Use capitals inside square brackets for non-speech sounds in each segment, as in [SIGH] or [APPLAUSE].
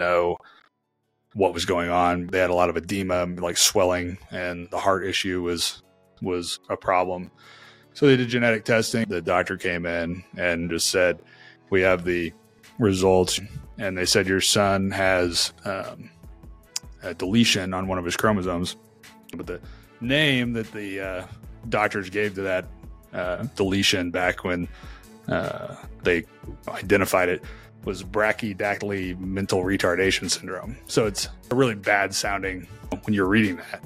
know what was going on. They had a lot of edema, like swelling, and the heart issue was was a problem. So they did genetic testing. The doctor came in and just said, "We have the results," and they said your son has um, a deletion on one of his chromosomes. But the name that the uh, doctors gave to that uh, deletion back when uh, they identified it was brachydactyly mental retardation syndrome. So it's a really bad sounding when you're reading that.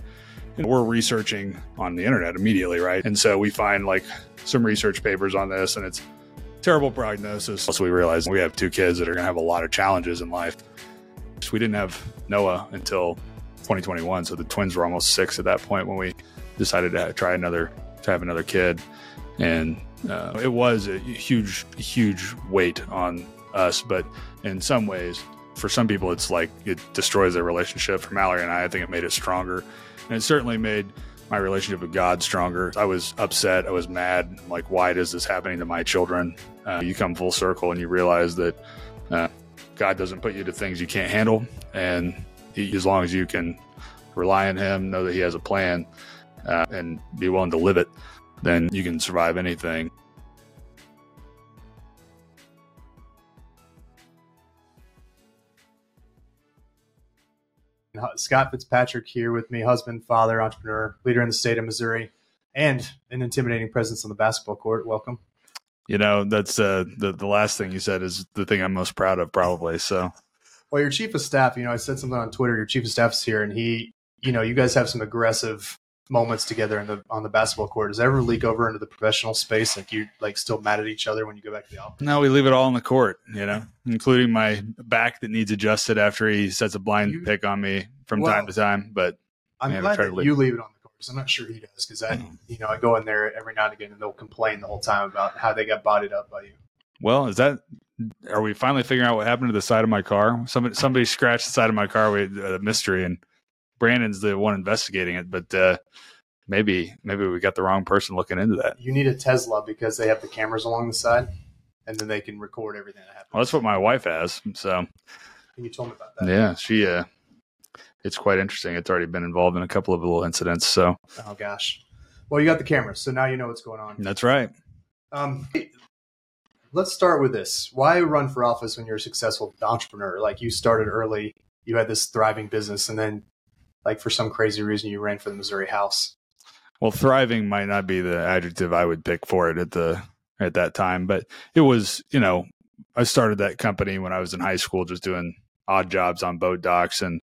And we're researching on the internet immediately, right? And so we find like some research papers on this, and it's terrible prognosis. So we realize we have two kids that are going to have a lot of challenges in life. So we didn't have Noah until 2021, so the twins were almost six at that point when we decided to try another to have another kid, and uh, it was a huge, huge weight on us. But in some ways, for some people, it's like it destroys their relationship. For Mallory and I, I think it made it stronger. And it certainly made my relationship with God stronger. I was upset. I was mad. Like, why is this happening to my children? Uh, you come full circle and you realize that uh, God doesn't put you to things you can't handle. And he, as long as you can rely on Him, know that He has a plan, uh, and be willing to live it, then you can survive anything. Scott Fitzpatrick here with me, husband, father, entrepreneur, leader in the state of Missouri, and an intimidating presence on the basketball court. Welcome. You know, that's uh, the the last thing you said is the thing I'm most proud of, probably. So, well, your chief of staff, you know, I said something on Twitter. Your chief of staff is here, and he, you know, you guys have some aggressive moments together in the on the basketball court. Does that ever leak over into the professional space? Like you like still mad at each other when you go back to the office? No, we leave it all in the court, you know, including my back that needs adjusted after he sets a blind you, pick on me from well, time to time. But I'm man, glad that leave. you leave it on the court I'm not sure he does because I, mm. you know, I go in there every now and again and they'll complain the whole time about how they got bodied up by you. Well, is that are we finally figuring out what happened to the side of my car? Somebody somebody scratched the side of my car with a mystery and Brandon's the one investigating it, but uh, maybe maybe we got the wrong person looking into that. You need a Tesla because they have the cameras along the side, and then they can record everything that happens. Well, that's what my wife has. So you told me about that. Yeah, she. Uh, it's quite interesting. It's already been involved in a couple of little incidents. So. Oh gosh. Well, you got the cameras, so now you know what's going on. That's right. Um, let's start with this. Why run for office when you're a successful entrepreneur? Like you started early, you had this thriving business, and then, like for some crazy reason, you ran for the Missouri House. Well, thriving might not be the adjective I would pick for it at the at that time, but it was, you know, I started that company when I was in high school, just doing odd jobs on boat docks, and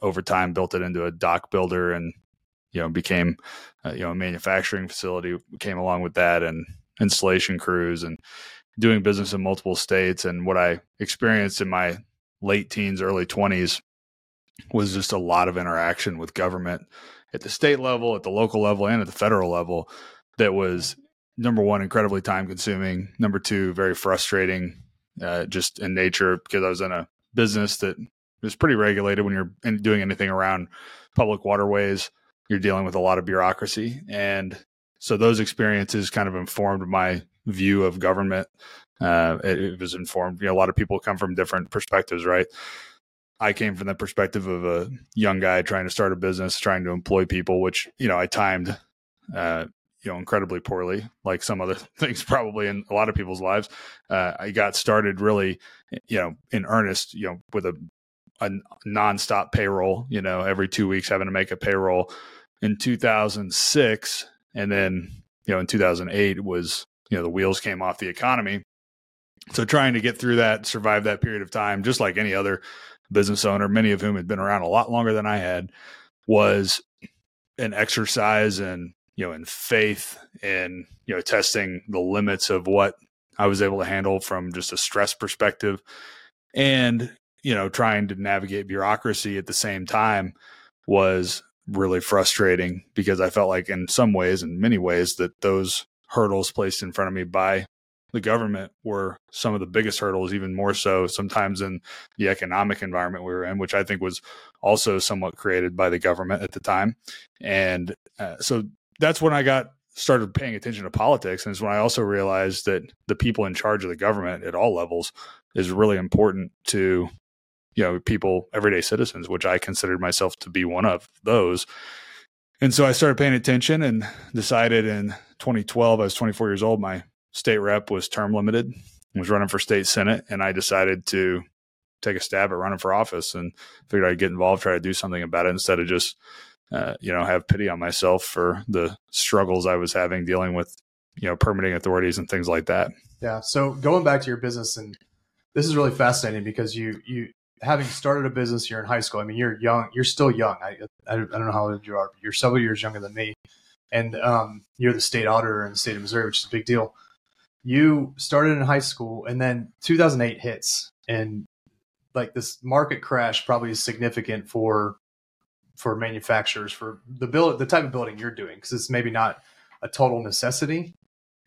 over time built it into a dock builder, and you know became, uh, you know, a manufacturing facility came along with that, and installation crews, and doing business in multiple states. And what I experienced in my late teens, early twenties was just a lot of interaction with government at the state level, at the local level, and at the federal level that was number one, incredibly time consuming. Number two, very frustrating, uh, just in nature because I was in a business that was pretty regulated when you're doing anything around public waterways. You're dealing with a lot of bureaucracy. And so those experiences kind of informed my view of government. Uh, it, it was informed, you know, a lot of people come from different perspectives, right? I came from the perspective of a young guy trying to start a business, trying to employ people, which you know I timed, uh, you know, incredibly poorly, like some other [LAUGHS] things probably in a lot of people's lives. Uh, I got started really, you know, in earnest, you know, with a a nonstop payroll, you know, every two weeks having to make a payroll in 2006, and then you know in 2008 was you know the wheels came off the economy. So trying to get through that, survive that period of time, just like any other business owner, many of whom had been around a lot longer than I had, was an exercise and you know in faith and you know testing the limits of what I was able to handle from just a stress perspective, and you know trying to navigate bureaucracy at the same time was really frustrating because I felt like in some ways, in many ways, that those hurdles placed in front of me by the government were some of the biggest hurdles, even more so sometimes in the economic environment we were in, which I think was also somewhat created by the government at the time. And uh, so that's when I got started paying attention to politics. And it's when I also realized that the people in charge of the government at all levels is really important to you know people everyday citizens which i considered myself to be one of those and so i started paying attention and decided in 2012 i was 24 years old my state rep was term limited was running for state senate and i decided to take a stab at running for office and figured i'd get involved try to do something about it instead of just uh, you know have pity on myself for the struggles i was having dealing with you know permitting authorities and things like that. Yeah. So going back to your business and this is really fascinating because you you having started a business you're in high school i mean you're young you're still young. I i, I don't know how old you are but you're several years younger than me. And um, you're the state auditor in the state of missouri which is a big deal you started in high school and then 2008 hits and like this market crash probably is significant for for manufacturers for the build the type of building you're doing because it's maybe not a total necessity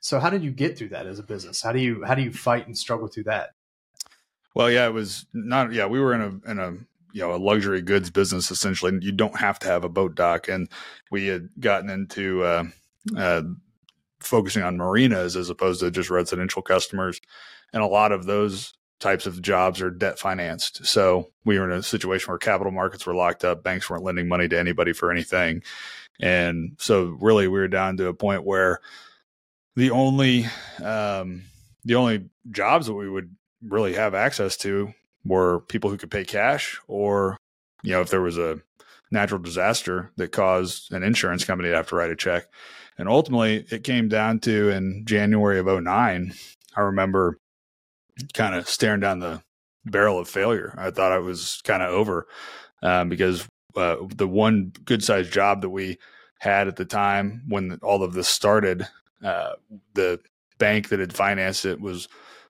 so how did you get through that as a business how do you how do you fight and struggle through that well, yeah, it was not. Yeah, we were in a in a you know a luxury goods business essentially. You don't have to have a boat dock, and we had gotten into uh, uh, focusing on marinas as opposed to just residential customers, and a lot of those types of jobs are debt financed. So we were in a situation where capital markets were locked up, banks weren't lending money to anybody for anything, and so really we were down to a point where the only um, the only jobs that we would really have access to were people who could pay cash or you know if there was a natural disaster that caused an insurance company to have to write a check and ultimately it came down to in january of 09 i remember kind of staring down the barrel of failure i thought i was kind of over um, because uh, the one good sized job that we had at the time when all of this started uh, the bank that had financed it was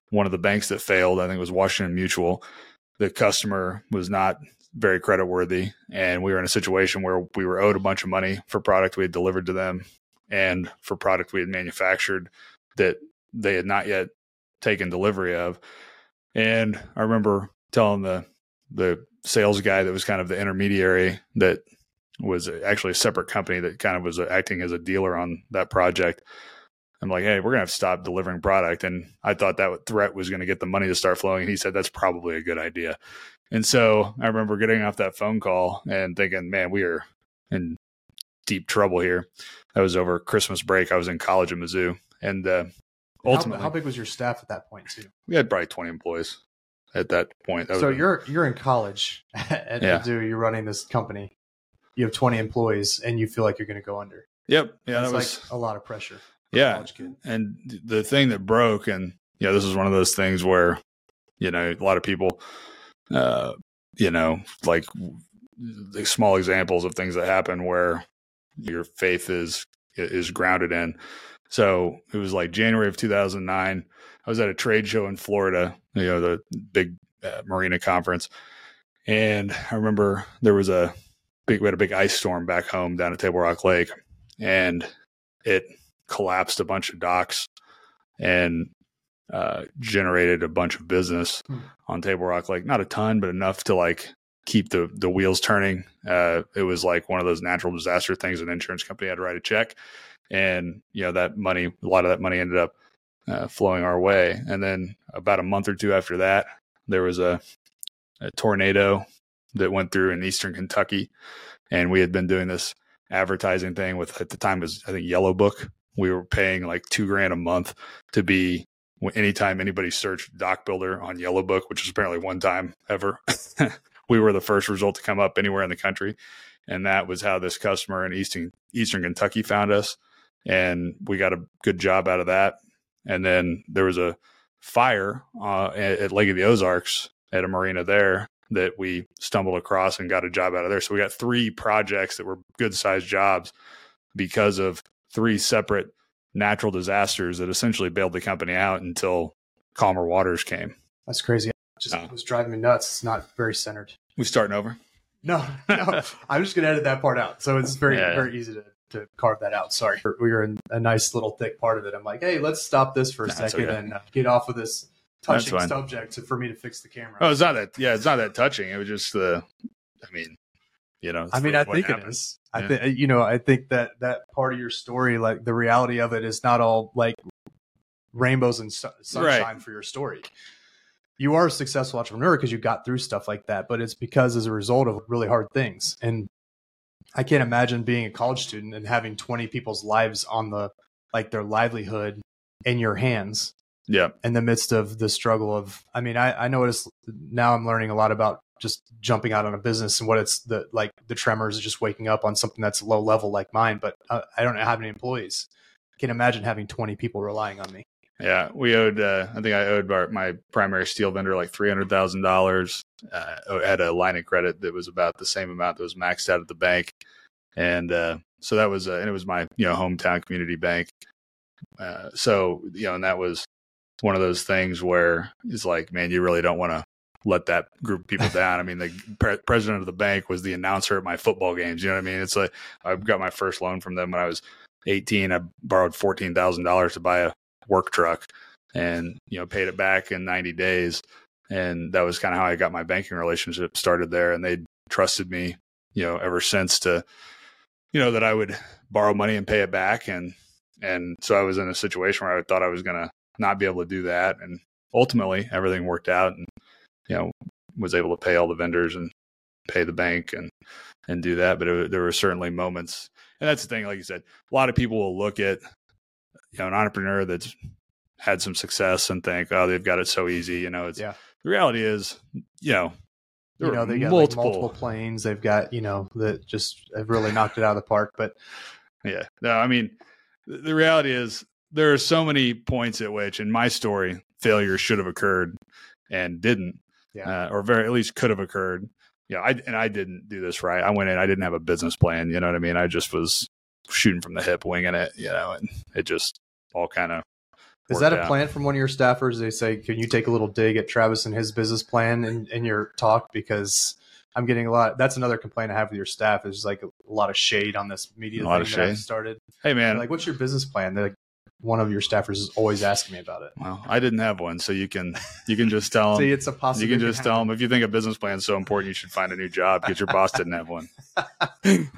one of the banks that failed. I think it was Washington Mutual. The customer was not very credit worthy, and we were in a situation where we were owed a bunch of money for product we had delivered to them and for product we had manufactured that they had not yet taken delivery of. And I remember telling the the sales guy that was kind of the intermediary that was actually a separate company that kind of was acting as a dealer on that project I'm like, hey, we're gonna have to stop delivering product. And I thought that threat was gonna get the money to start flowing. And he said that's probably a good idea. And so I remember getting off that phone call and thinking, man, we are in deep trouble here. That was over Christmas break. I was in college in Mizzou, and uh, ultimately, how, how, big was your staff at that point too? We had probably 20 employees at that point. That so you're you're in college [LAUGHS] at yeah. Mizzou. You're running this company. You have 20 employees, and you feel like you're going to go under. Yep. Yeah, That's that was like a lot of pressure yeah. And the thing that broke, and yeah, this is one of those things where, you know, a lot of people, uh, you know, like the small examples of things that happen where your faith is is grounded in. So it was like January of 2009. I was at a trade show in Florida, you know, the big uh, marina conference, and I remember there was a big we had a big ice storm back home down at Table Rock Lake, and it collapsed a bunch of docks and uh, generated a bunch of business hmm. on Table Rock. Lake. not a ton, but enough to like keep the the wheels turning. Uh, it was like one of those natural disaster things. An insurance company had to write a check, and you know that money, a lot of that money ended up uh, flowing our way. And then about a month or two after that, there was a, a tornado that went through in eastern Kentucky, and we had been doing this advertising thing with at the time was I think Yellow Book we were paying like two grand a month to be anytime anybody searched dock builder on yellow book which is apparently one time ever [LAUGHS] we were the first result to come up anywhere in the country and that was how this customer in eastern eastern kentucky found us and we got a good job out of that and then there was a fire uh, at lake of the ozarks at a marina there that we stumbled across and got a job out of there so we got three projects that were good sized jobs because of three separate natural disasters that essentially bailed the company out until calmer waters came. That's crazy. It just uh, was driving me nuts. It's not very centered. We starting over? No, [LAUGHS] no. I'm just gonna edit that part out. So it's very, yeah, very easy to, to carve that out. Sorry. We were in a nice little thick part of it. I'm like, hey, let's stop this for a second okay. and uh, get off of this touching subject for me to fix the camera. Oh, it's not that. Yeah, it's not that touching. It was just the. I mean, you know. I mean, I think happened. it is. I think you know, I think that that part of your story, like the reality of it, is not all like rainbows and su- sunshine right. for your story. You are a successful entrepreneur because you got through stuff like that, but it's because as a result of really hard things. And I can't imagine being a college student and having 20 people's lives on the like their livelihood in your hands. Yeah. In the midst of the struggle of, I mean, I, I notice now I'm learning a lot about just jumping out on a business and what it's the like the tremors of just waking up on something that's low level like mine. But uh, I don't have any employees. I can't imagine having 20 people relying on me. Yeah, we owed. Uh, I think I owed our, my primary steel vendor like three hundred thousand uh, dollars. Had a line of credit that was about the same amount that was maxed out at the bank, and uh, so that was uh, and it was my you know hometown community bank. Uh, so you know, and that was one of those things where it's like, man, you really don't want to let that group of people down. I mean, the pre- president of the bank was the announcer at my football games. You know what I mean? It's like I got my first loan from them when I was 18. I borrowed fourteen thousand dollars to buy a work truck, and you know paid it back in 90 days. And that was kind of how I got my banking relationship started there. And they trusted me, you know, ever since to, you know, that I would borrow money and pay it back. And and so I was in a situation where I thought I was going to not be able to do that. And ultimately, everything worked out, and you know, was able to pay all the vendors and pay the bank and and do that. But it, there were certainly moments, and that's the thing. Like you said, a lot of people will look at you know an entrepreneur that's had some success and think, oh, they've got it so easy. You know, it's yeah. the reality is, you know, you know, they got multiple, like multiple planes. They've got, you know, that just have really knocked it out of the park. But yeah, no, I mean, the reality is there are so many points at which in my story, failure should have occurred and didn't, yeah. uh, or very at least could have occurred. Yeah, I and I didn't do this right. I went in, I didn't have a business plan. You know what I mean? I just was shooting from the hip, winging it. You know, and it just all kind of is that a out. plan from one of your staffers? They say, can you take a little dig at Travis and his business plan in, in your talk? Because I'm getting a lot. That's another complaint I have with your staff is like a, lot of shade on this media thing that I've started. Hey man, like, what's your business plan? They're like, one of your staffers is always asking me about it. Well, I didn't have one, so you can you can just tell [LAUGHS] them. See, it's a possibility. You can just tell them if you think a business plan is so important, you should find a new job because your boss didn't have one. [LAUGHS]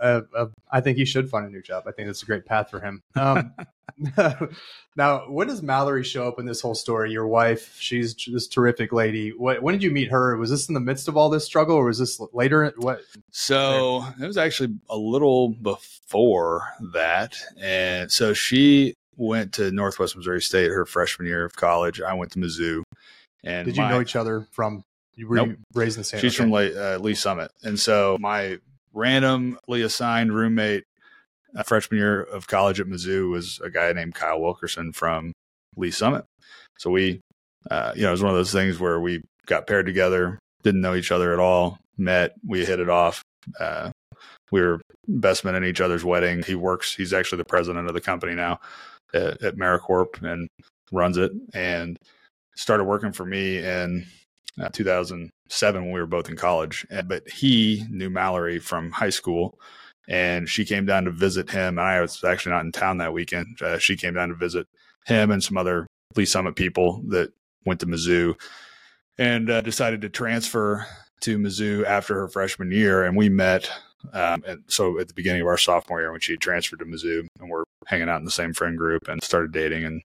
uh, uh, I think he should find a new job. I think that's a great path for him. Um, [LAUGHS] [LAUGHS] now, when does Mallory show up in this whole story? Your wife, she's this terrific lady. What, when did you meet her? Was this in the midst of all this struggle, or was this later? What? So it was actually a little before that, and so she went to Northwest Missouri State her freshman year of college. I went to Mizzou. And did you my, know each other from? You Were nope. you raised in the same? She's okay. from uh, Lee's Summit, and so my randomly assigned roommate uh, freshman year of college at Mizzou was a guy named Kyle Wilkerson from Lee's Summit. So we, uh, you know, it was one of those things where we got paired together, didn't know each other at all, met, we hit it off. Uh, we were best men in each other's wedding. He works, he's actually the president of the company now at, at Maricorp and runs it and started working for me in uh, 2007 when we were both in college. But he knew Mallory from high school and she came down to visit him. And I was actually not in town that weekend. Uh, she came down to visit him and some other Lee's Summit people that went to Mizzou and uh, decided to transfer to Mizzou after her freshman year. And we met. Um, and so at the beginning of our sophomore year, when she transferred to Mizzou, and we're hanging out in the same friend group and started dating in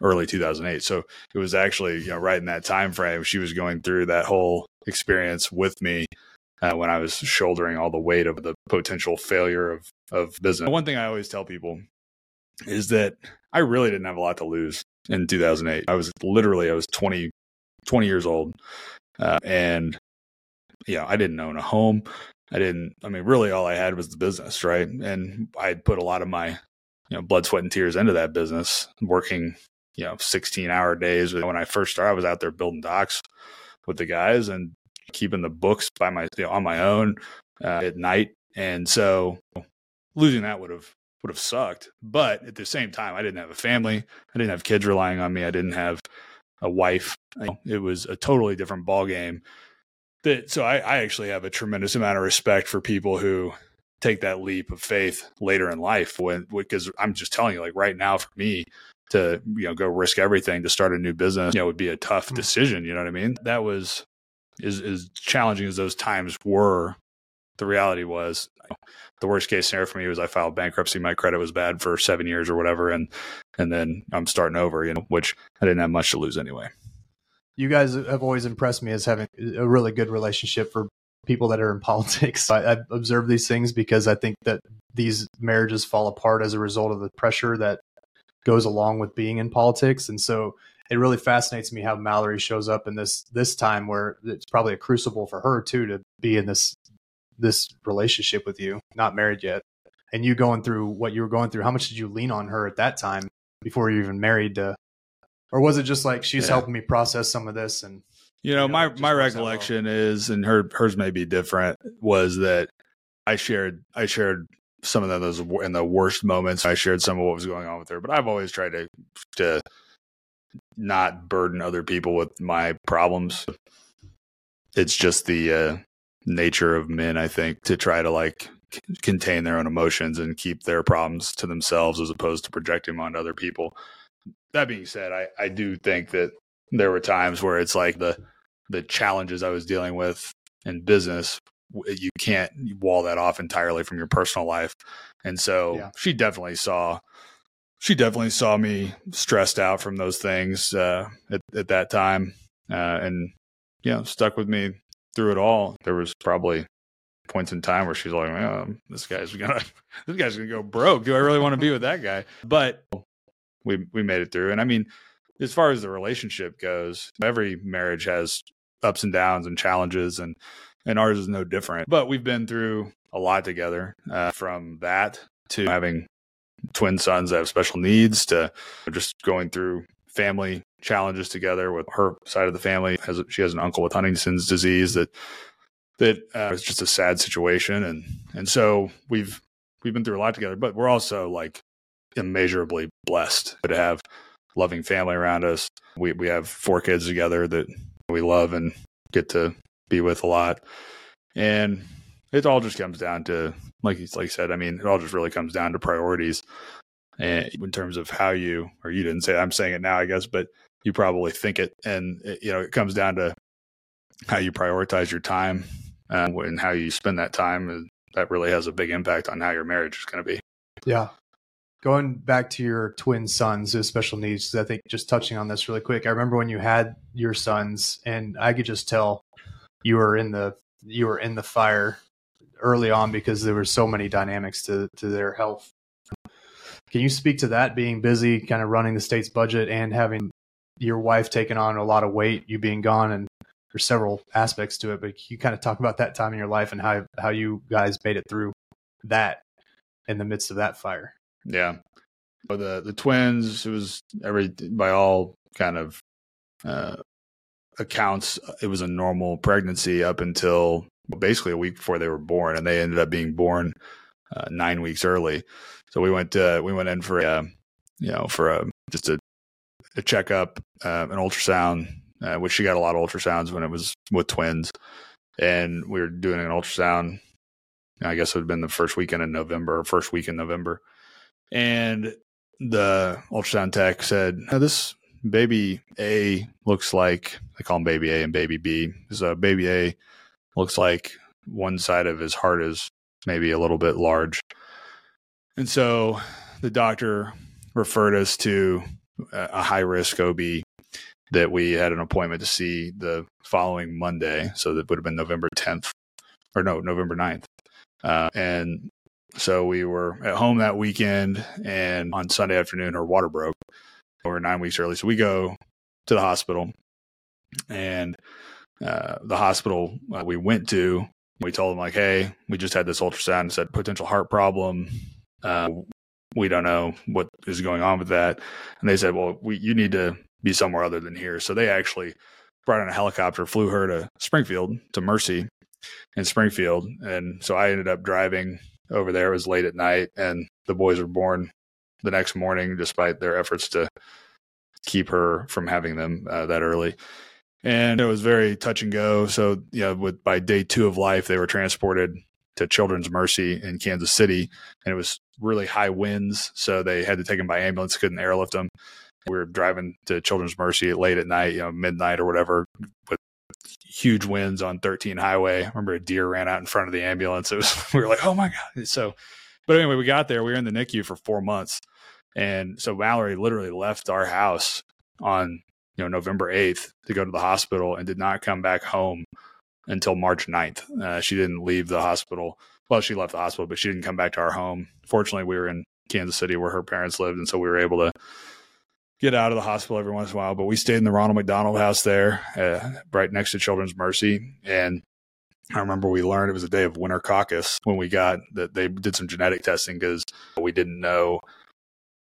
early 2008. So it was actually, you know, right in that time frame, she was going through that whole experience with me uh, when I was shouldering all the weight of the potential failure of, of business. One thing I always tell people is that I really didn't have a lot to lose in 2008. I was literally, I was 20, 20 years old. Uh, and, you know, I didn't own a home. I didn't, I mean, really all I had was the business, right? And I put a lot of my, you know, blood, sweat, and tears into that business, working, you know, 16 hour days. When I first started, I was out there building docks with the guys and keeping the books by my you know, on my own uh, at night, and so losing that would have would have sucked. But at the same time, I didn't have a family. I didn't have kids relying on me. I didn't have a wife. It was a totally different ball game. That so I, I actually have a tremendous amount of respect for people who take that leap of faith later in life when because I'm just telling you like right now for me to you know go risk everything to start a new business you know would be a tough hmm. decision you know what I mean that was as, as challenging as those times were, the reality was the worst case scenario for me was I filed bankruptcy. My credit was bad for seven years or whatever, and and then I'm starting over, you know, which I didn't have much to lose anyway. you guys have always impressed me as having a really good relationship for people that are in [LAUGHS] politics. I, I observe these things because I think that these marriages fall apart as a result of the pressure that goes along with being in politics. And so it really fascinates me how Mallory shows up in this this time where it's probably a crucible for her too to be in this this relationship with you, not married yet. And you going through what you were going through, how much did you lean on her at that time before you even married to or was it just like she's yeah. helping me process some of this and you know, you know my my recollection is and her hers may be different was that I shared I shared some of those in the worst moments. I shared some of what was going on with her, but I've always tried to to not burden other people with my problems. It's just the uh, nature of men, I think, to try to like contain their own emotions and keep their problems to themselves as opposed to projecting them onto other people. That being said, I, I do think that there were times where it's like the the challenges I was dealing with in business, you can't wall that off entirely from your personal life. And so yeah. she definitely saw she definitely saw me stressed out from those things uh, at, at that time, uh, and you know stuck with me through it all. There was probably points in time where she's like, oh, "This guy's gonna, [LAUGHS] this guy's gonna go broke. Do I really want to be with that guy?" But we we made it through, and I mean, as far as the relationship goes, every marriage has ups and downs and challenges, and and ours is no different. But we've been through a lot together, uh, from that to having twin sons that have special needs to just going through family challenges together with her side of the family. Has she has an uncle with Huntington's disease that that uh, is just a sad situation. And and so we've we've been through a lot together but we're also like immeasurably blessed to have loving family around us. We we have four kids together that we love and get to be with a lot and it all just comes down to like like you said. I mean, it all just really comes down to priorities, and in terms of how you or you didn't say it, I'm saying it now, I guess, but you probably think it, and it, you know, it comes down to how you prioritize your time um, and how you spend that time. That really has a big impact on how your marriage is going to be. Yeah. Going back to your twin sons with special needs, I think just touching on this really quick. I remember when you had your sons, and I could just tell you were in the you were in the fire early on because there were so many dynamics to to their health. Can you speak to that being busy, kind of running the state's budget and having your wife taking on a lot of weight, you being gone, and there's several aspects to it. But you kind of talk about that time in your life and how how you guys made it through that in the midst of that fire. Yeah, the the twins, it was every by all kind of uh, accounts, it was a normal pregnancy up until basically a week before they were born, and they ended up being born uh, nine weeks early. So we went to, we went in for a, you know for a just a, a checkup, uh, an ultrasound, uh, which she got a lot of ultrasounds when it was with twins, and we were doing an ultrasound. I guess it would have been the first weekend in November, first week in November, and the ultrasound tech said, "This baby A looks like they call him baby A and baby B. So baby A looks like one side of his heart is maybe a little bit large. And so the doctor referred us to a high risk OB that we had an appointment to see the following Monday. So that would have been November 10th or no, November 9th. Uh, and so we were at home that weekend and on Sunday afternoon, her water broke. Were nine weeks early. So we go to the hospital and uh, the hospital uh, we went to, we told them like, "Hey, we just had this ultrasound. Said potential heart problem. Uh, we don't know what is going on with that." And they said, "Well, we, you need to be somewhere other than here." So they actually brought in a helicopter, flew her to Springfield to Mercy in Springfield, and so I ended up driving over there. It was late at night, and the boys were born the next morning, despite their efforts to keep her from having them uh, that early and it was very touch and go. So, know, with by day two of life, they were transported to Children's Mercy in Kansas City, and it was really high winds, so they had to take them by ambulance, couldn't airlift them. We were driving to Children's Mercy late at night, you know, midnight or whatever, with huge winds on 13 highway. I remember a deer ran out in front of the ambulance. It was [LAUGHS] we were like, oh my god. So, but anyway, we got there. We were in the NICU for four months, and so Mallory literally left our house on you know November 8th to go to the hospital and did not come back home until March 9th. Uh, she didn't leave the hospital. Well, she left the hospital, but she didn't come back to our home. Fortunately, we were in Kansas City where her parents lived, and so we were able to get out of the hospital every once in a while. But we stayed in the Ronald McDonald House there, uh, right next to Children's Mercy, and I remember we learned it was a day of winter caucus when we got that they did some genetic testing because we didn't know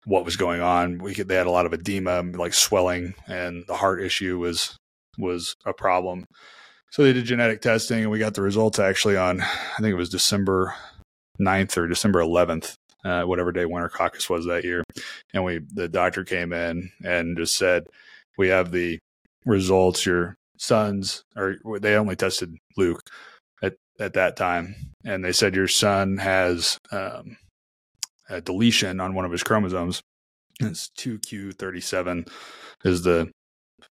what was going on. We could, they had a lot of edema, like swelling, and the heart issue was was a problem. So they did genetic testing, and we got the results actually on I think it was December 9th or December 11th, uh, whatever day winter caucus was that year. And we the doctor came in and just said, "We have the results. Your sons, or they only tested Luke at at that time, and they said your son has." Um, a deletion on one of his chromosomes. It's 2q37 is the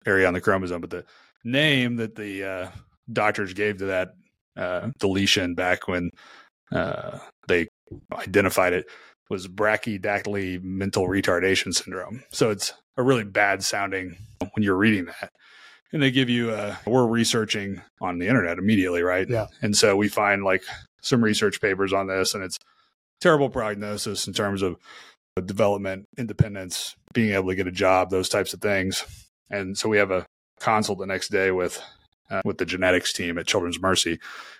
area on the chromosome, but the name that the uh, doctors gave to that uh, deletion back when uh, they identified it was brachydactyly mental retardation syndrome. So it's a really bad sounding when you're reading that. And they give you, uh, we're researching on the internet immediately, right? Yeah. And so we find like some research papers on this, and it's terrible prognosis in terms of development, independence, being able to get a job, those types of things. And so we have a consult the next day with uh, with the genetics team at Children's Mercy,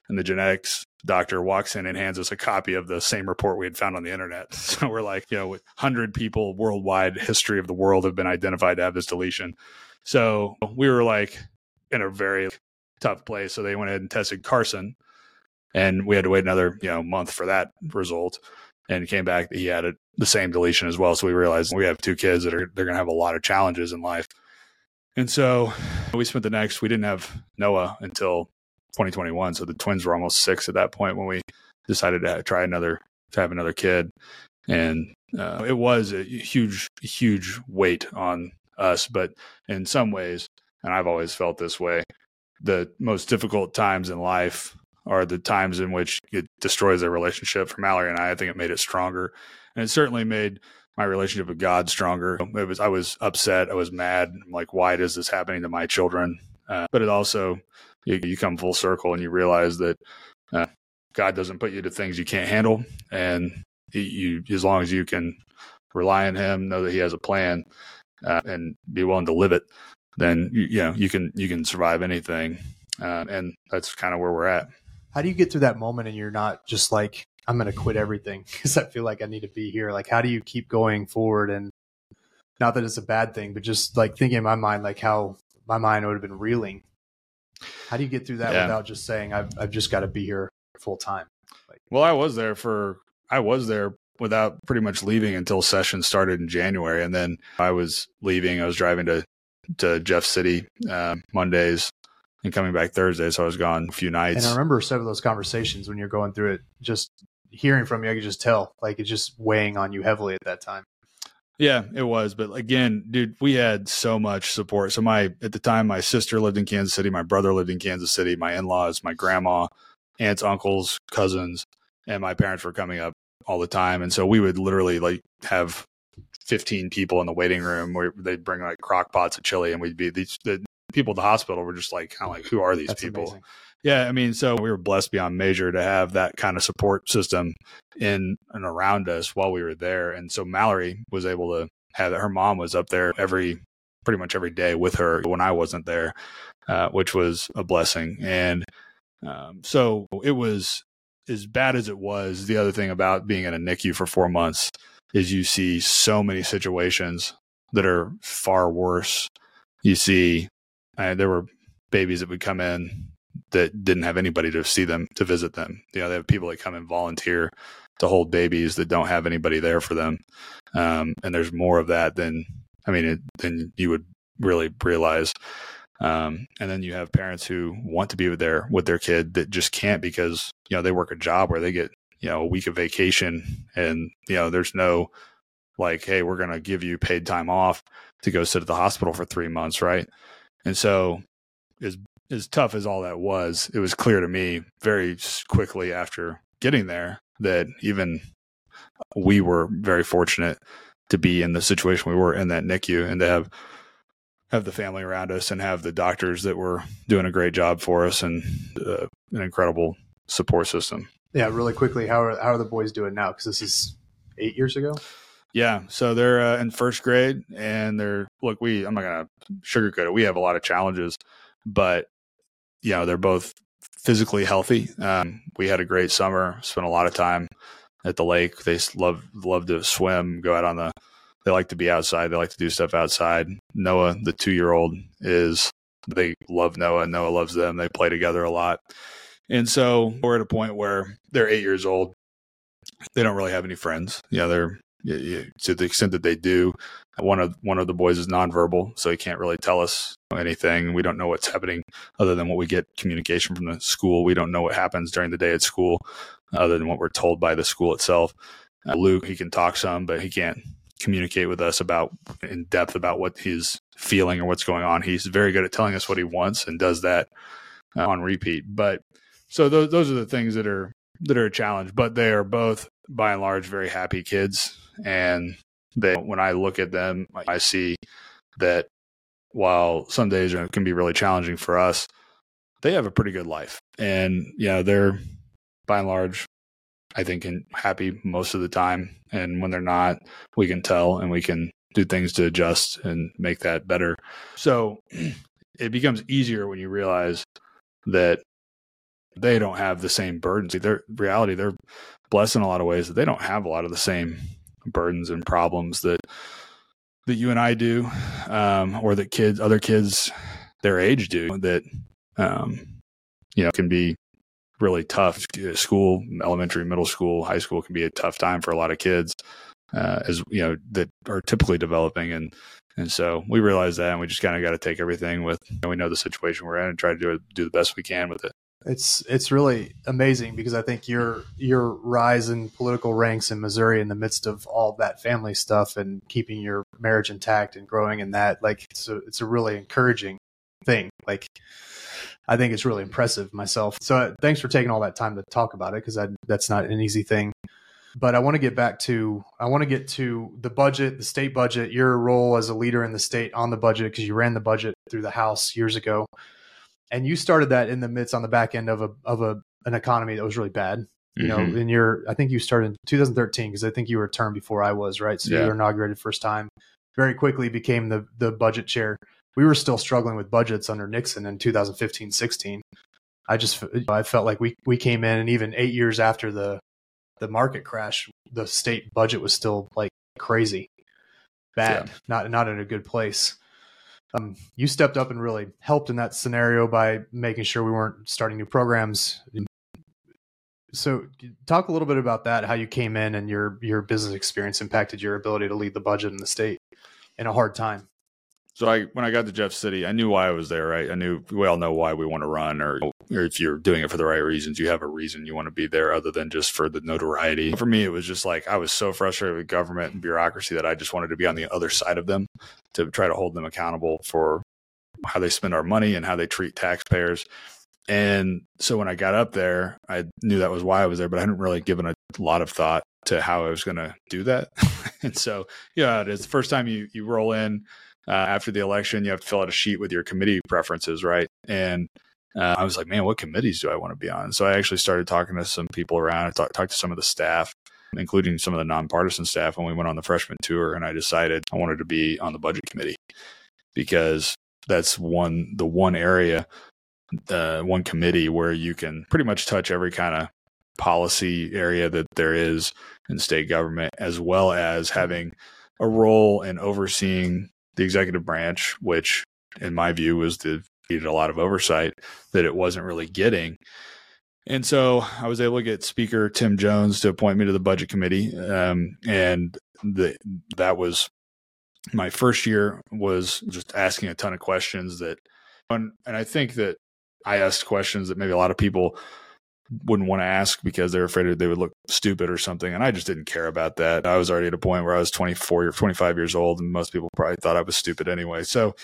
and the genetics doctor walks in and hands us a copy of the same report we had found on the internet. [LAUGHS] So we're like, you know, hundred people worldwide, history of the world have been identified to have this deletion. So we were like in a very tough place. So they went ahead and tested Carson, and we had to wait another you know month for that result. And came back he had a, the same deletion as well. So we realized we have two kids that are they're going to have a lot of challenges in life. And so we spent the next we didn't have noah until 2021 so the twins were almost six at that point when we decided to try another to have another kid. And uh, it was a huge huge weight on us but in some ways and i've always felt this way the most difficult times in life are the times in which it destroys their relationship. For Mallory and I, I think it made it stronger, and it certainly made my relationship with God stronger. It was I was upset, I was mad, I'm like why is this happening to my children? Uh, but it also you, you, come full circle and you realize that uh, God doesn't put you to things you can't handle, and you as long as you can rely on Him, know that He has a plan, uh, and be willing to live it, then you, you know you can you can survive anything, uh, and that's kind of where we're at. How do you get through that moment and you're not just like i'm going to quit everything because i feel like i need to be here like how do you keep going forward and not that it's a bad thing but just like thinking in my mind like how my mind would have been reeling. How do you get through that yeah. without just saying i've, I've just got to be here full time like, well i was there for i was there without pretty much leaving until session started in january and then i was leaving i was driving to to jeff city uh, mondays and coming back Thursday. So I was gone a few nights. And I remember some of those conversations when you're going through it, just hearing from you, I could just tell like it's just weighing on you heavily at that time. Yeah, it was. But again, dude, we had so much support. So my at the time, my sister lived in Kansas City, my brother lived in Kansas City, my in laws, my grandma, aunts, uncles, cousins, and my parents were coming up all the time. And so we would literally like have 15 people in the waiting room where they'd bring like crock pots of chili and we'd be these the people at the hospital were just like, kind of like, who are these That's people? Amazing. Yeah, I mean, so we were blessed beyond measure to have that kind of support system in and around us while we were there. And so Mallory was able to have her mom was up there every pretty much every day with her when I wasn't there, uh, which was a blessing. And um, so it was as bad as it was. The other thing about being in a NICU for four months is you see so many situations that are far worse. You see there were babies that would come in that didn't have anybody to see them to visit them. You know, they have people that come and volunteer to hold babies that don't have anybody there for them. Um, and there's more of that than I mean, it, than you would really realize. Um, and then you have parents who want to be with their with their kid that just can't because you know they work a job where they get you know a week of vacation and you know there's no like hey we're going to give you paid time off to go sit at the hospital for three months right? And so, as as tough as all that was, it was clear to me very quickly after getting there that even we were very fortunate to be in the situation we were in that NICU and to have have the family around us and have the doctors that were doing a great job for us and uh, an incredible support system. Yeah, really quickly, how are how are the boys doing now? Because this is eight years ago. Yeah, so they're uh, in first grade, and they're look. We I'm not gonna sugarcoat it. We have a lot of challenges, but you know they're both physically healthy. Um, we had a great summer. Spent a lot of time at the lake. They love love to swim, go out on the. They like to be outside. They like to do stuff outside. Noah, the two year old, is they love Noah. Noah loves them. They play together a lot. And so we're at a point where they're eight years old. They don't really have any friends. Yeah, they're to the extent that they do. One of one of the boys is nonverbal, so he can't really tell us anything. We don't know what's happening other than what we get communication from the school. We don't know what happens during the day at school other than what we're told by the school itself. Uh, Luke, he can talk some, but he can't communicate with us about in depth about what he's feeling or what's going on. He's very good at telling us what he wants and does that uh, on repeat. But so those those are the things that are that are a challenge. But they are both by and large very happy kids, and they when I look at them, I see that while some days can be really challenging for us, they have a pretty good life, and yeah, they're by and large I think happy most of the time. And when they're not, we can tell and we can do things to adjust and make that better. So [CLEARS THROAT] it becomes easier when you realize that they don't have the same burdens. Their reality, they're blessed in a lot of ways that they don't have a lot of the same burdens and problems that that you and I do, um, or that kids, other kids their age do. That um, you know can be really tough. School, elementary, middle school, high school can be a tough time for a lot of kids, uh, as you know that are typically developing and. And so we realize that, and we just kind of got to take everything with. You know, we know the situation we're in, and try to do do the best we can with it. It's it's really amazing because I think your your rise in political ranks in Missouri in the midst of all that family stuff and keeping your marriage intact and growing in that like it's a it's a really encouraging thing. Like I think it's really impressive myself. So uh, thanks for taking all that time to talk about it because that's not an easy thing. But I want to get back to I want to get to the budget, the state budget, your role as a leader in the state on the budget because you ran the budget through the House years ago and you started that in the midst on the back end of a of a an economy that was really bad. You mm-hmm. know, in your I think you started in 2013 because I think you were a term before I was, right? So yeah. you were inaugurated first time. Very quickly became the the budget chair. We were still struggling with budgets under Nixon in 2015, 16. I just I felt like we we came in and even 8 years after the the market crash, the state budget was still like crazy bad, yeah. not not in a good place um, you stepped up and really helped in that scenario by making sure we weren't starting new programs. So, talk a little bit about that. How you came in and your your business experience impacted your ability to lead the budget in the state in a hard time. So I when I got to Jeff City, I knew why I was there, right? I knew we all know why we want to run or, or if you're doing it for the right reasons, you have a reason you want to be there other than just for the notoriety. For me, it was just like I was so frustrated with government and bureaucracy that I just wanted to be on the other side of them to try to hold them accountable for how they spend our money and how they treat taxpayers. And so when I got up there, I knew that was why I was there, but I hadn't really given a lot of thought to how I was going to do that. [LAUGHS] and so, yeah, it's the first time you you roll in uh, after the election, you have to fill out a sheet with your committee preferences, right? And uh, I was like, man, what committees do I want to be on? So I actually started talking to some people around. I talked to some of the staff, including some of the nonpartisan staff when we went on the freshman tour. And I decided I wanted to be on the budget committee because that's one the one area, uh, one committee where you can pretty much touch every kind of policy area that there is in state government, as well as having a role in overseeing the executive branch, which in my view was the needed a lot of oversight that it wasn't really getting. And so I was able to get Speaker Tim Jones to appoint me to the budget committee, um, and the, that was my first year was just asking a ton of questions that, and, and I think that I asked questions that maybe a lot of people wouldn't want to ask because they're afraid they would look stupid or something. And I just didn't care about that. I was already at a point where I was 24 or 25 years old, and most people probably thought I was stupid anyway. So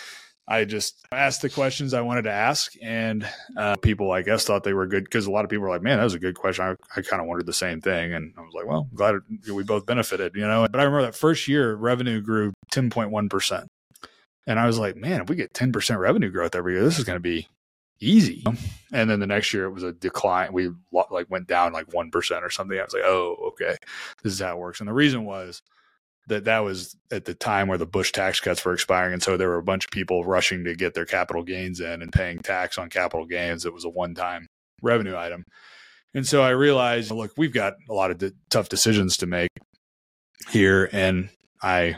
I just asked the questions I wanted to ask, and uh, people, I guess, thought they were good because a lot of people were like, "Man, that was a good question." I, I kind of wondered the same thing, and I was like, "Well, glad we both benefited," you know. But I remember that first year, revenue grew 10.1 percent, And I was like, man, if we get 10% revenue growth every year, this is going to be easy. And then the next year it was a decline. We like went down like 1% or something. I was like, oh, okay, this is how it works. And the reason was that that was at the time where the Bush tax cuts were expiring. And so there were a bunch of people rushing to get their capital gains in and paying tax on capital gains. It was a one time revenue item. And so I realized, look, we've got a lot of tough decisions to make here. And I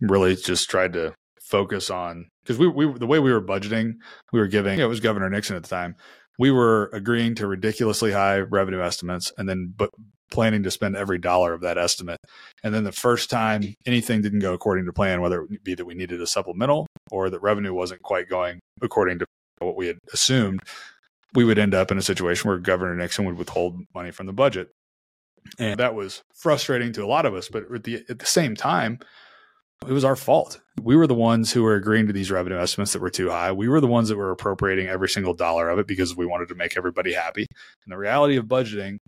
really just tried to focus on because we, we the way we were budgeting, we were giving it was Governor Nixon at the time. We were agreeing to ridiculously high revenue estimates and then but planning to spend every dollar of that estimate. And then the first time anything didn't go according to plan, whether it be that we needed a supplemental or that revenue wasn't quite going according to what we had assumed, we would end up in a situation where Governor Nixon would withhold money from the budget. And that was frustrating to a lot of us. But at the, at the same time, it was our fault. We were the ones who were agreeing to these revenue estimates that were too high. We were the ones that were appropriating every single dollar of it because we wanted to make everybody happy. And the reality of budgeting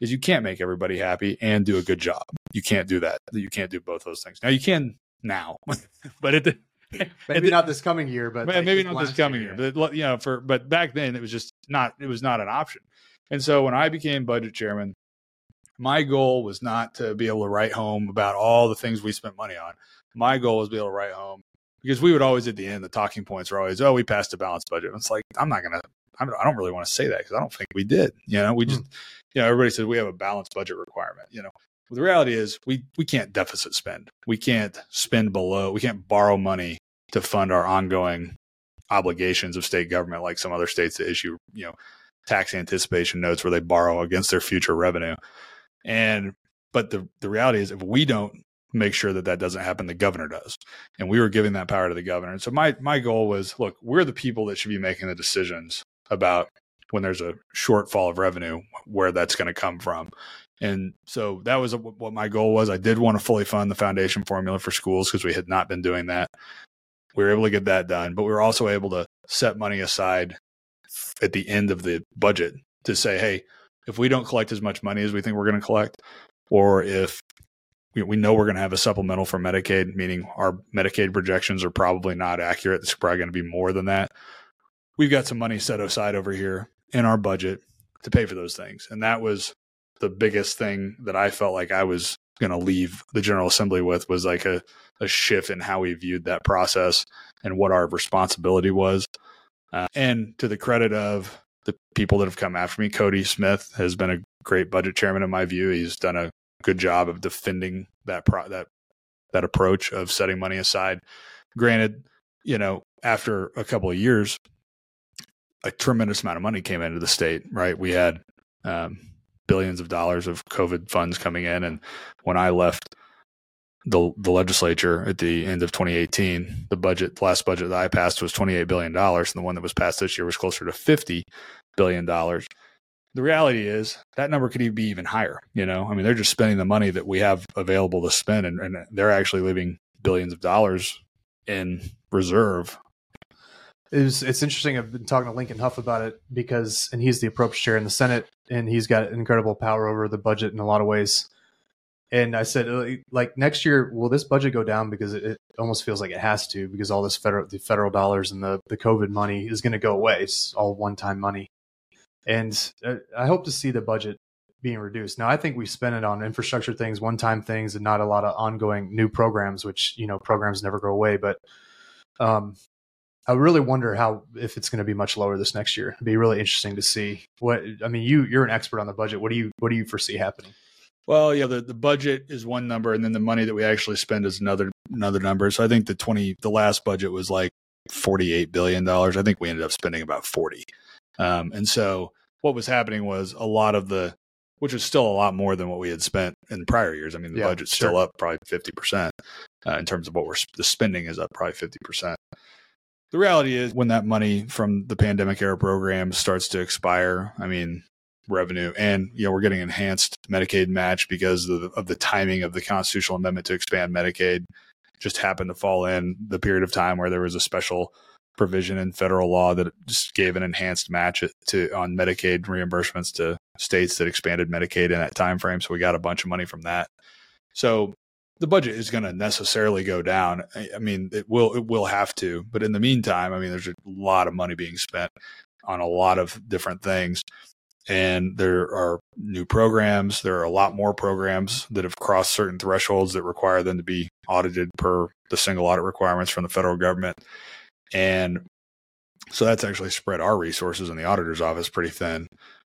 is you can't make everybody happy and do a good job. You can't do that. You can't do both those things. Now you can now, [LAUGHS] but it [LAUGHS] maybe not this coming year, but like maybe not this coming year. year. But you know, for but back then it was just not it was not an option. And so when I became budget chairman, my goal was not to be able to write home about all the things we spent money on. My goal was to be able to write home because we would always at the end, the talking points are always, oh, we passed a balanced budget. And it's like, I'm not going to, I don't really want to say that because I don't think we did. You know, we just, mm. you know, everybody says we have a balanced budget requirement. You know, well, the reality is we, we can't deficit spend. We can't spend below, we can't borrow money to fund our ongoing obligations of state government like some other states that issue, you know, tax anticipation notes where they borrow against their future revenue. And but the the reality is, if we don't make sure that that doesn't happen, the governor does. And we were giving that power to the governor. And so my my goal was, look, we're the people that should be making the decisions about when there's a shortfall of revenue, where that's going to come from. And so that was what my goal was. I did want to fully fund the foundation formula for schools because we had not been doing that. We were able to get that done, but we were also able to set money aside at the end of the budget to say, hey, if we don't collect as much money as we think we're going to collect, or if we, we know we're going to have a supplemental for Medicaid, meaning our Medicaid projections are probably not accurate. It's probably going to be more than that. We've got some money set aside over here in our budget to pay for those things. And that was the biggest thing that I felt like I was going to leave the General Assembly with was like a, a shift in how we viewed that process and what our responsibility was. Uh, and to the credit of the people that have come after me. Cody Smith has been a great budget chairman in my view. He's done a good job of defending that pro- that that approach of setting money aside. Granted, you know, after a couple of years, a tremendous amount of money came into the state. Right, we had um, billions of dollars of COVID funds coming in, and when I left the the legislature at the end of 2018. The budget, the last budget that I passed was 28 billion dollars, and the one that was passed this year was closer to 50 billion dollars. The reality is that number could even be even higher. You know, I mean, they're just spending the money that we have available to spend, and, and they're actually leaving billions of dollars in reserve. It's, it's interesting. I've been talking to Lincoln Hough about it because, and he's the approach chair in the Senate, and he's got incredible power over the budget in a lot of ways and I said, uh, like next year, will this budget go down because it, it, almost feels like it has to because all this federal the federal dollars and the the COVID money is going to go away. It's all one time money, and uh, I hope to see the budget being reduced. Now, I think we spend it on infrastructure things, one time things, and not a lot of ongoing new programs, which you know programs never go away. But um, I really wonder how if it's going to be much lower this next year. It'd be really interesting to see what. I mean, you you're an expert on the budget. What do you what do you foresee happening? Well, yeah, the, the budget is one number, and then the money that we actually spend is another another number. So I think the twenty the last budget was like forty eight billion dollars. I think we ended up spending about forty. Um, and so what was happening was a lot of the, which was still a lot more than what we had spent in prior years. I mean, the yeah, budget's sure. still up probably fifty percent uh, in terms of what we're the spending is up probably fifty percent. The reality is when that money from the pandemic era program starts to expire, I mean, revenue and you know we're getting enhanced medicaid match because of the, of the timing of the constitutional amendment to expand medicaid just happened to fall in the period of time where there was a special provision in federal law that just gave an enhanced match to on medicaid reimbursements to states that expanded medicaid in that time frame so we got a bunch of money from that. So the budget is going to necessarily go down. I mean, it will it will have to, but in the meantime, I mean, there's a lot of money being spent on a lot of different things, and there are new programs. There are a lot more programs that have crossed certain thresholds that require them to be audited per the single audit requirements from the federal government, and so that's actually spread our resources in the auditor's office pretty thin.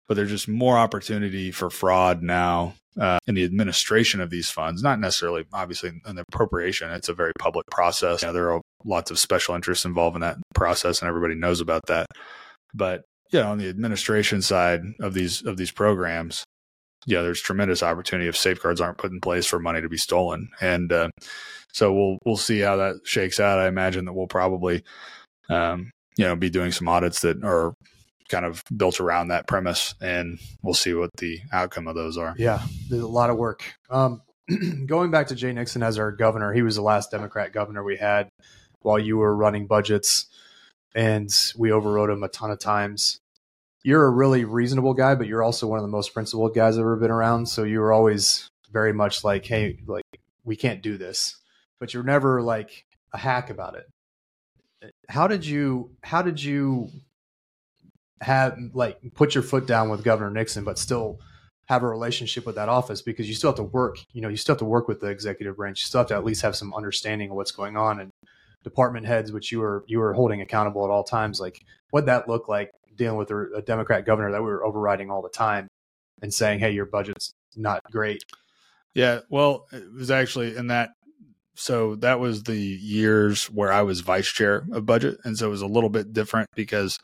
But there's just more opportunity for fraud now uh, in the administration of these funds, not necessarily obviously in the appropriation. It's a very public process. You know, there are lots of special interests involved in that process, and everybody knows about that. But yeah, on the administration side of these of these programs, yeah, there's tremendous opportunity if safeguards aren't put in place for money to be stolen, and uh, so we'll we'll see how that shakes out. I imagine that we'll probably, um, you know, be doing some audits that are kind of built around that premise, and we'll see what the outcome of those are. Yeah, there's a lot of work. Um, [CLEARS THROAT] going back to Jay Nixon as our governor, he was the last Democrat governor we had while you were running budgets, and we overrode him a ton of times. You're a really reasonable guy, but you're also one of the most principled guys I've ever been around. So you were always very much like, "Hey, like we can't do this," but you're never like a hack about it. Uh, how did you? How did you have like put your foot down with Governor Nixon, but still have a relationship with that office because you still have to work. You know, you still have to work with the executive branch. You still have to at least have some understanding of what's going on and department heads, which you were you were holding accountable at all times. Like, what that look like dealing with a, a Democrat governor that we were overriding all the time and saying, "Hey, your budget's not great." Yeah, well, it was actually in that. So that was the years where I was vice chair of budget, and so it was a little bit different because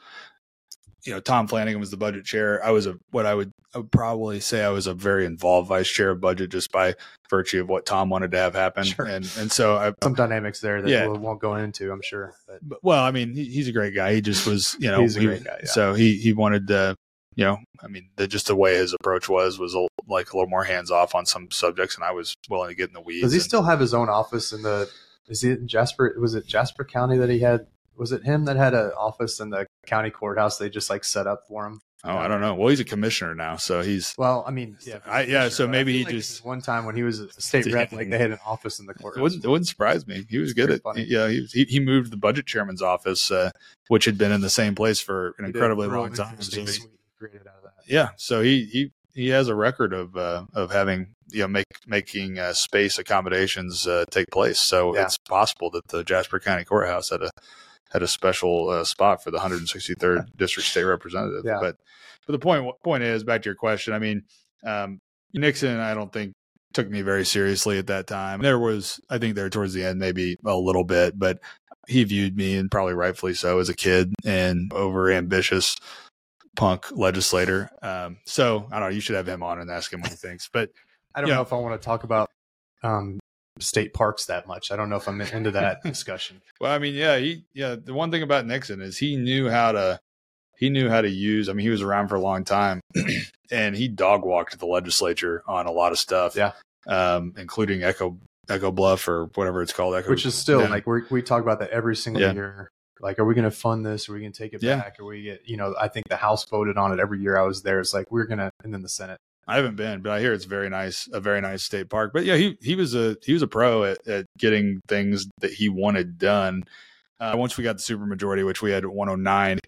you know, Tom Flanagan was the budget chair. I was a what I would I would probably say I was a very involved vice chair of budget just by virtue of what Tom wanted to have happen. Sure. And and so I, some dynamics there that yeah. we won't go into, I'm sure. But. but well, I mean, he, he's a great guy. He just was, you know, he's a he, great guy. Yeah. So he he wanted to, you know, I mean, the, just the way his approach was was a, like a little more hands off on some subjects, and I was willing to get in the weeds. Does he and, still have his own office in the? Is he in Jasper? Was it Jasper County that he had was it him that had an office in the county courthouse they just like set up for him? Oh, I don't know. Well, he's a commissioner now, so he's well. I mean, yeah, I, yeah. So maybe he like just one time when he was a state [LAUGHS] rep, like they had an office in the courthouse. It wouldn't, it wouldn't surprise me. He was good at funny. yeah. He, was, he, he moved the budget chairman's office, uh, which had been in the same place for an he incredibly long time. So he, yeah, so he he he has a record of uh, of having you know make making uh, space accommodations uh, take place. So yeah. it's possible that the Jasper County Courthouse had a had a special uh, spot for the 163rd [LAUGHS] district state representative. Yeah. But but the point point is back to your question. I mean, um, Nixon, I don't think took me very seriously at that time. There was, I think, there towards the end, maybe a little bit, but he viewed me, and probably rightfully so, as a kid and over ambitious punk legislator. Um, so I don't know. You should have him on and ask him what he thinks. But I don't know, know if I want to talk about um, state parks that much. I don't know if I'm into that [LAUGHS] discussion. Well, I mean, yeah, he yeah, the one thing about Nixon is he knew how to he knew how to use. I mean, he was around for a long time, [CLEARS THROAT] and he dog walked the legislature on a lot of stuff. Yeah, um, including Echo Echo Bluff or whatever it's called. Echo, which is still yeah. like we we talk about that every single yeah. year. Like, are we going to fund this? Are we going to take it yeah. back? Are we get you know? I think the House voted on it every year I was there. It's like we're gonna, and then the Senate. I haven't been, but I hear it's very nice, a very nice state park. But yeah, he he was a he was a pro at, at getting things that he wanted done. Uh, once we got the supermajority, which we had 109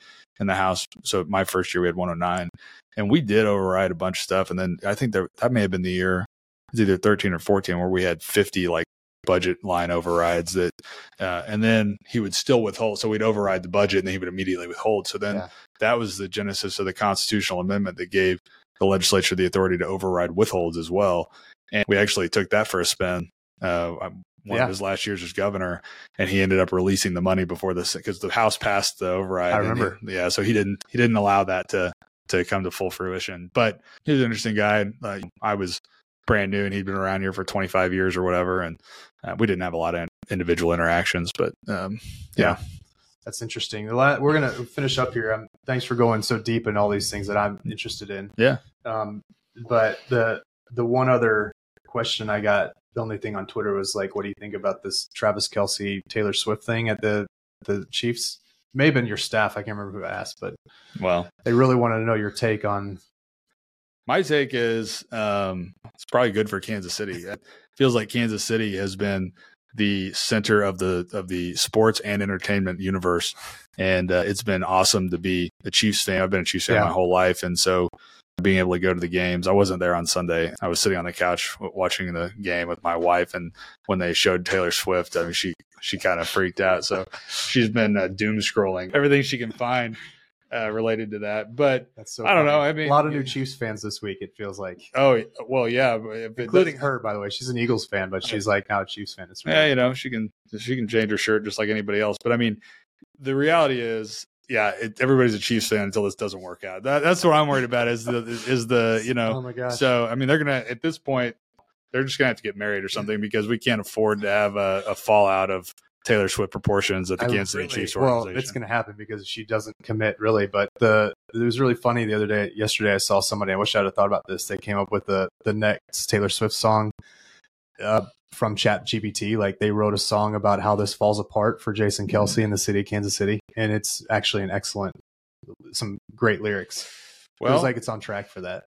in the House, so my first year we had 109, and we did override a bunch of stuff. And then I think that that may have been the year, it's either 13 or 14, where we had 50 like budget line overrides that, uh, and then he would still withhold. So we'd override the budget, and then he would immediately withhold. So then yeah. that was the genesis of the constitutional amendment that gave the legislature the authority to override withholds as well. And we actually took that for a spin. Uh, one yeah. of his last years as governor, and he ended up releasing the money before this because the House passed the override. I remember. He, yeah, so he didn't he didn't allow that to to come to full fruition. But he's an interesting guy. Uh, I was brand new, and he'd been around here for 25 years or whatever, and uh, we didn't have a lot of individual interactions. But um, yeah. yeah. That's interesting. We're gonna finish up here. Um, thanks for going so deep in all these things that I'm interested in. Yeah. Um, but the the one other question I got, the only thing on Twitter was like, "What do you think about this Travis Kelce Taylor Swift thing at the the Chiefs?" Maybe in your staff. I can't remember who asked, but well, they really wanted to know your take on My take is um, it's probably good for Kansas City. It feels like Kansas City has been the center of the of the sports and entertainment universe, and uh, it's been awesome to be a Chiefs fan. I've been a Chiefs fan Yeah. my whole life, and so being able to go to the games. I wasn't there on Sunday. I was sitting on the couch watching the game with my wife, and when they showed Taylor Swift, I mean, she she kind of freaked out. So she's been uh, doom scrolling everything she can find uh, related to that. But That's so. I don't funny. know. I mean- a lot of new Chiefs fans this week. It feels like, oh well, yeah, including does- her, by the way. She's an Eagles fan, but she's like now a Chiefs fan. It's Yeah, you know, she can she can change her shirt just like anybody else. But I mean, the reality is, yeah, it, everybody's a Chiefs fan until this doesn't work out. That, that's what I'm worried about. Is the is the you know oh my gosh. So I mean, they're gonna at this point, they're just gonna have to get married or something because we can't afford to have a, a fallout of Taylor Swift proportions at the I Kansas City really- Chiefs Well, it's going to happen because she doesn't commit really. But the it was really funny the other day. Yesterday, I saw somebody. I wish I'd have thought about this. They came up with the the next Taylor Swift song uh, from Chat GPT. Like they wrote a song about how this falls apart for Jason Kelce in the city of Kansas City, and it's actually an excellent, some great lyrics. well, Feels like it's on track for that.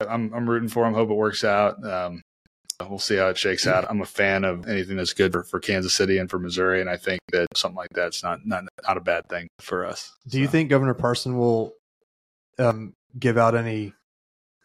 I'm I'm rooting for him. Hope it works out. Um, we'll see how it shakes out. I'm a fan of anything that's good for, for Kansas City and for Missouri, and I think that something like that's not not not a bad thing for us. Do you think Governor Parson will um, give out any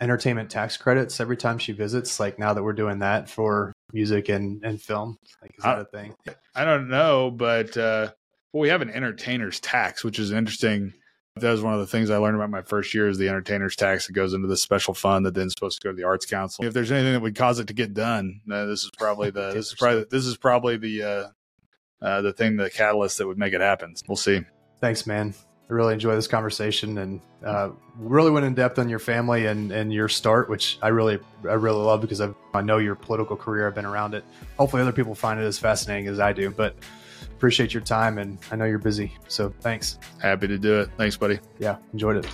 entertainment tax credits every time she visits? Like now that we're doing that for music and, and film, like is that Uh, a thing? I don't know, but uh, well, we have an entertainer's tax, which is interesting. That was one of the things I learned about my first year is the entertainer's tax that goes into this special fund that then supposed to go to the Arts Council. If there's anything that would cause it to get done, uh, this is probably the this is probably this is probably the uh, uh, the thing, the catalyst that would make it happen. We'll see. Thanks, man. I really enjoy this conversation and uh, really went in depth on your family and, and your start, which I really I really love because I've, I know your political career. I've been around it. Hopefully, other people find it as fascinating as I do. But appreciate your time, and I know you're busy. So thanks. Happy to do it. Thanks, buddy. Yeah, enjoyed it.